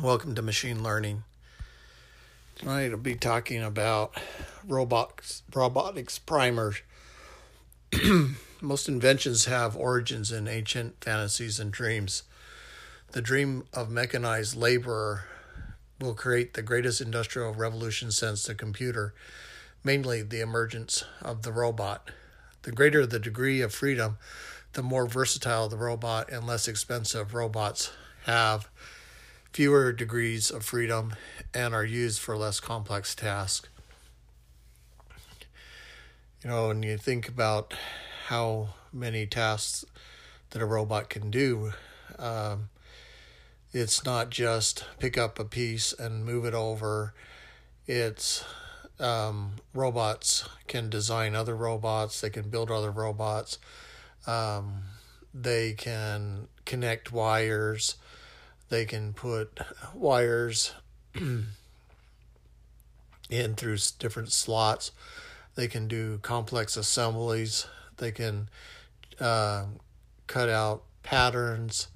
Welcome to Machine Learning. Tonight I'll be talking about robots, robotics primers. Most inventions have origins in ancient fantasies and dreams. The dream of mechanized labor will create the greatest industrial revolution since the computer, mainly the emergence of the robot. The greater the degree of freedom, the more versatile the robot and less expensive robots have fewer degrees of freedom and are used for less complex tasks. You know, when you think about how many tasks that a robot can do, um, it's not just pick up a piece and move it over. It's um, robots can design other robots, they can build other robots, um, they can connect wires they can put wires in through different slots. They can do complex assemblies. They can uh, cut out patterns.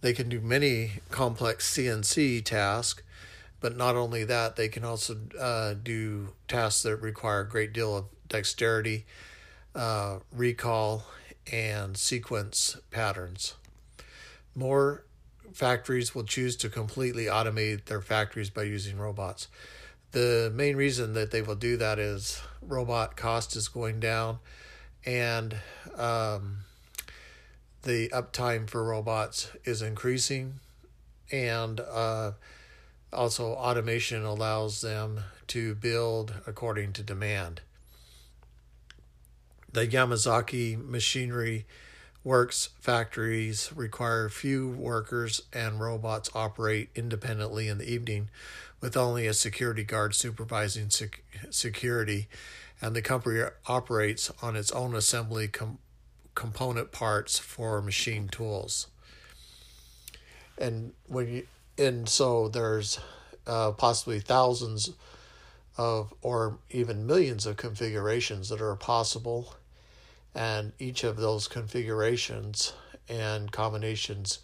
They can do many complex CNC tasks, but not only that, they can also uh, do tasks that require a great deal of dexterity, uh, recall, and sequence patterns. More factories will choose to completely automate their factories by using robots. The main reason that they will do that is robot cost is going down and um, the uptime for robots is increasing and uh, also automation allows them to build according to demand. The Yamazaki machinery Works factories require few workers and robots operate independently in the evening with only a security guard supervising sec- security. And the company operates on its own assembly com- component parts for machine tools. And when you and so there's uh, possibly thousands of or even millions of configurations that are possible and each of those configurations and combinations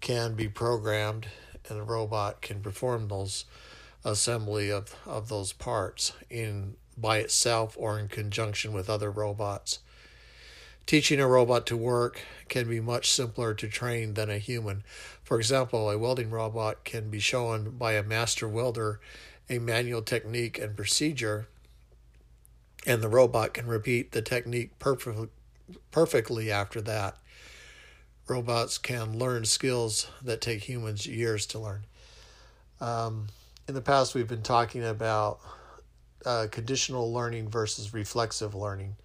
can be programmed and the robot can perform those assembly of, of those parts in by itself or in conjunction with other robots. Teaching a robot to work can be much simpler to train than a human. For example, a welding robot can be shown by a master welder a manual technique and procedure and the robot can repeat the technique perfectly, perfectly after that. Robots can learn skills that take humans years to learn. Um, in the past, we've been talking about uh, conditional learning versus reflexive learning.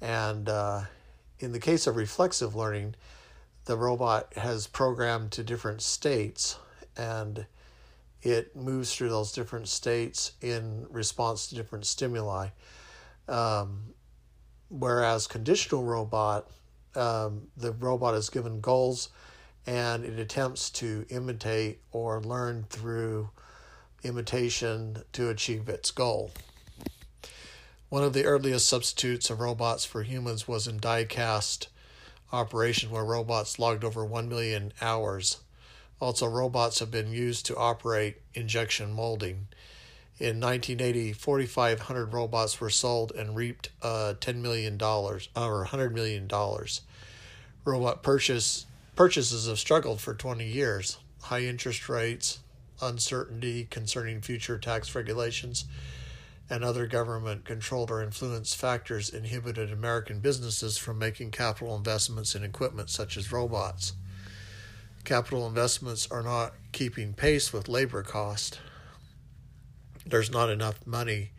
And uh, in the case of reflexive learning, the robot has programmed to different states and it moves through those different states in response to different stimuli. Um, whereas conditional robot, um, the robot is given goals and it attempts to imitate or learn through imitation to achieve its goal. One of the earliest substitutes of robots for humans was in die cast operation, where robots logged over 1 million hours. Also, robots have been used to operate injection molding. In 1980, 4,500 robots were sold and reaped uh, $10 million or $100 million. Robot purchase, purchases have struggled for 20 years. High interest rates, uncertainty concerning future tax regulations, and other government controlled or influenced factors inhibited American businesses from making capital investments in equipment such as robots. Capital investments are not keeping pace with labor cost there's not enough money.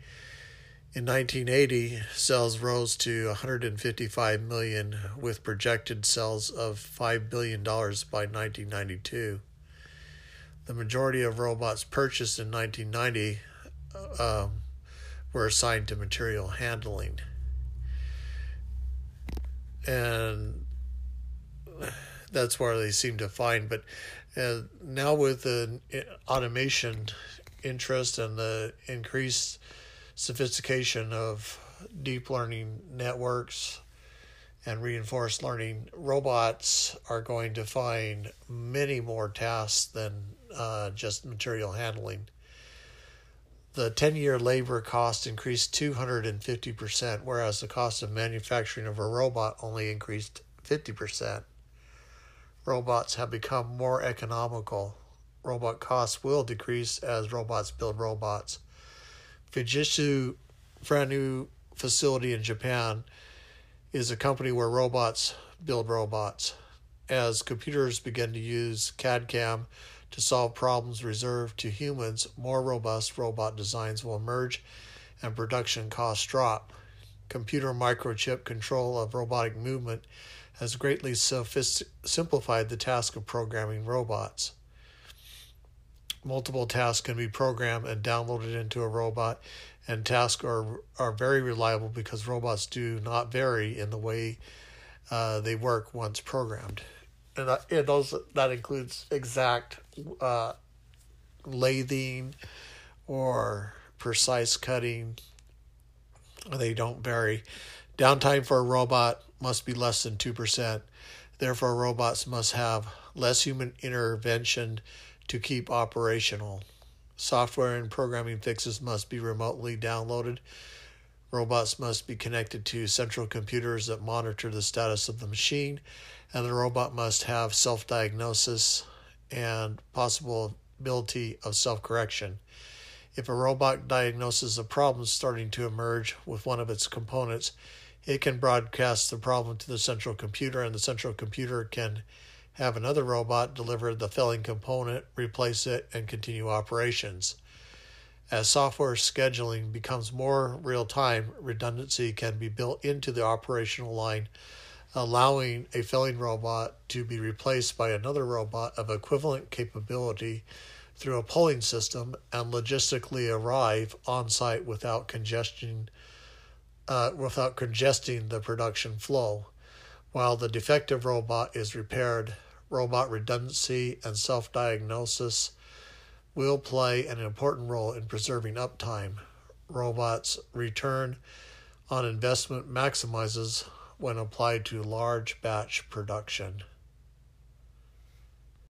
In 1980, sales rose to 155 million with projected sales of 5 billion dollars by 1992. The majority of robots purchased in 1990 uh, um, were assigned to material handling. And that's where they seem to find. But uh, now with the automation interest and the increased sophistication of deep learning networks and reinforced learning, robots are going to find many more tasks than uh, just material handling. The 10 year labor cost increased 250%, whereas the cost of manufacturing of a robot only increased 50%. Robots have become more economical. Robot costs will decrease as robots build robots. Fujitsu, brand new facility in Japan, is a company where robots build robots. As computers begin to use CAD CAM to solve problems reserved to humans, more robust robot designs will emerge and production costs drop. Computer microchip control of robotic movement has greatly simplified the task of programming robots. Multiple tasks can be programmed and downloaded into a robot and tasks are are very reliable because robots do not vary in the way uh, they work once programmed, and, and those that includes exact uh, lathing or precise cutting. They don't vary. Downtime for a robot must be less than two percent. Therefore, robots must have less human intervention to keep operational. Software and programming fixes must be remotely downloaded. Robots must be connected to central computers that monitor the status of the machine, and the robot must have self diagnosis and possibility of self correction. If a robot diagnoses a problem starting to emerge with one of its components, it can broadcast the problem to the central computer, and the central computer can have another robot deliver the failing component, replace it, and continue operations. As software scheduling becomes more real time, redundancy can be built into the operational line, allowing a failing robot to be replaced by another robot of equivalent capability through a polling system and logistically arrive on site without congestion uh, without congesting the production flow. While the defective robot is repaired, robot redundancy, and self diagnosis will play an important role in preserving uptime. Robots' return on investment maximizes when applied to large batch production.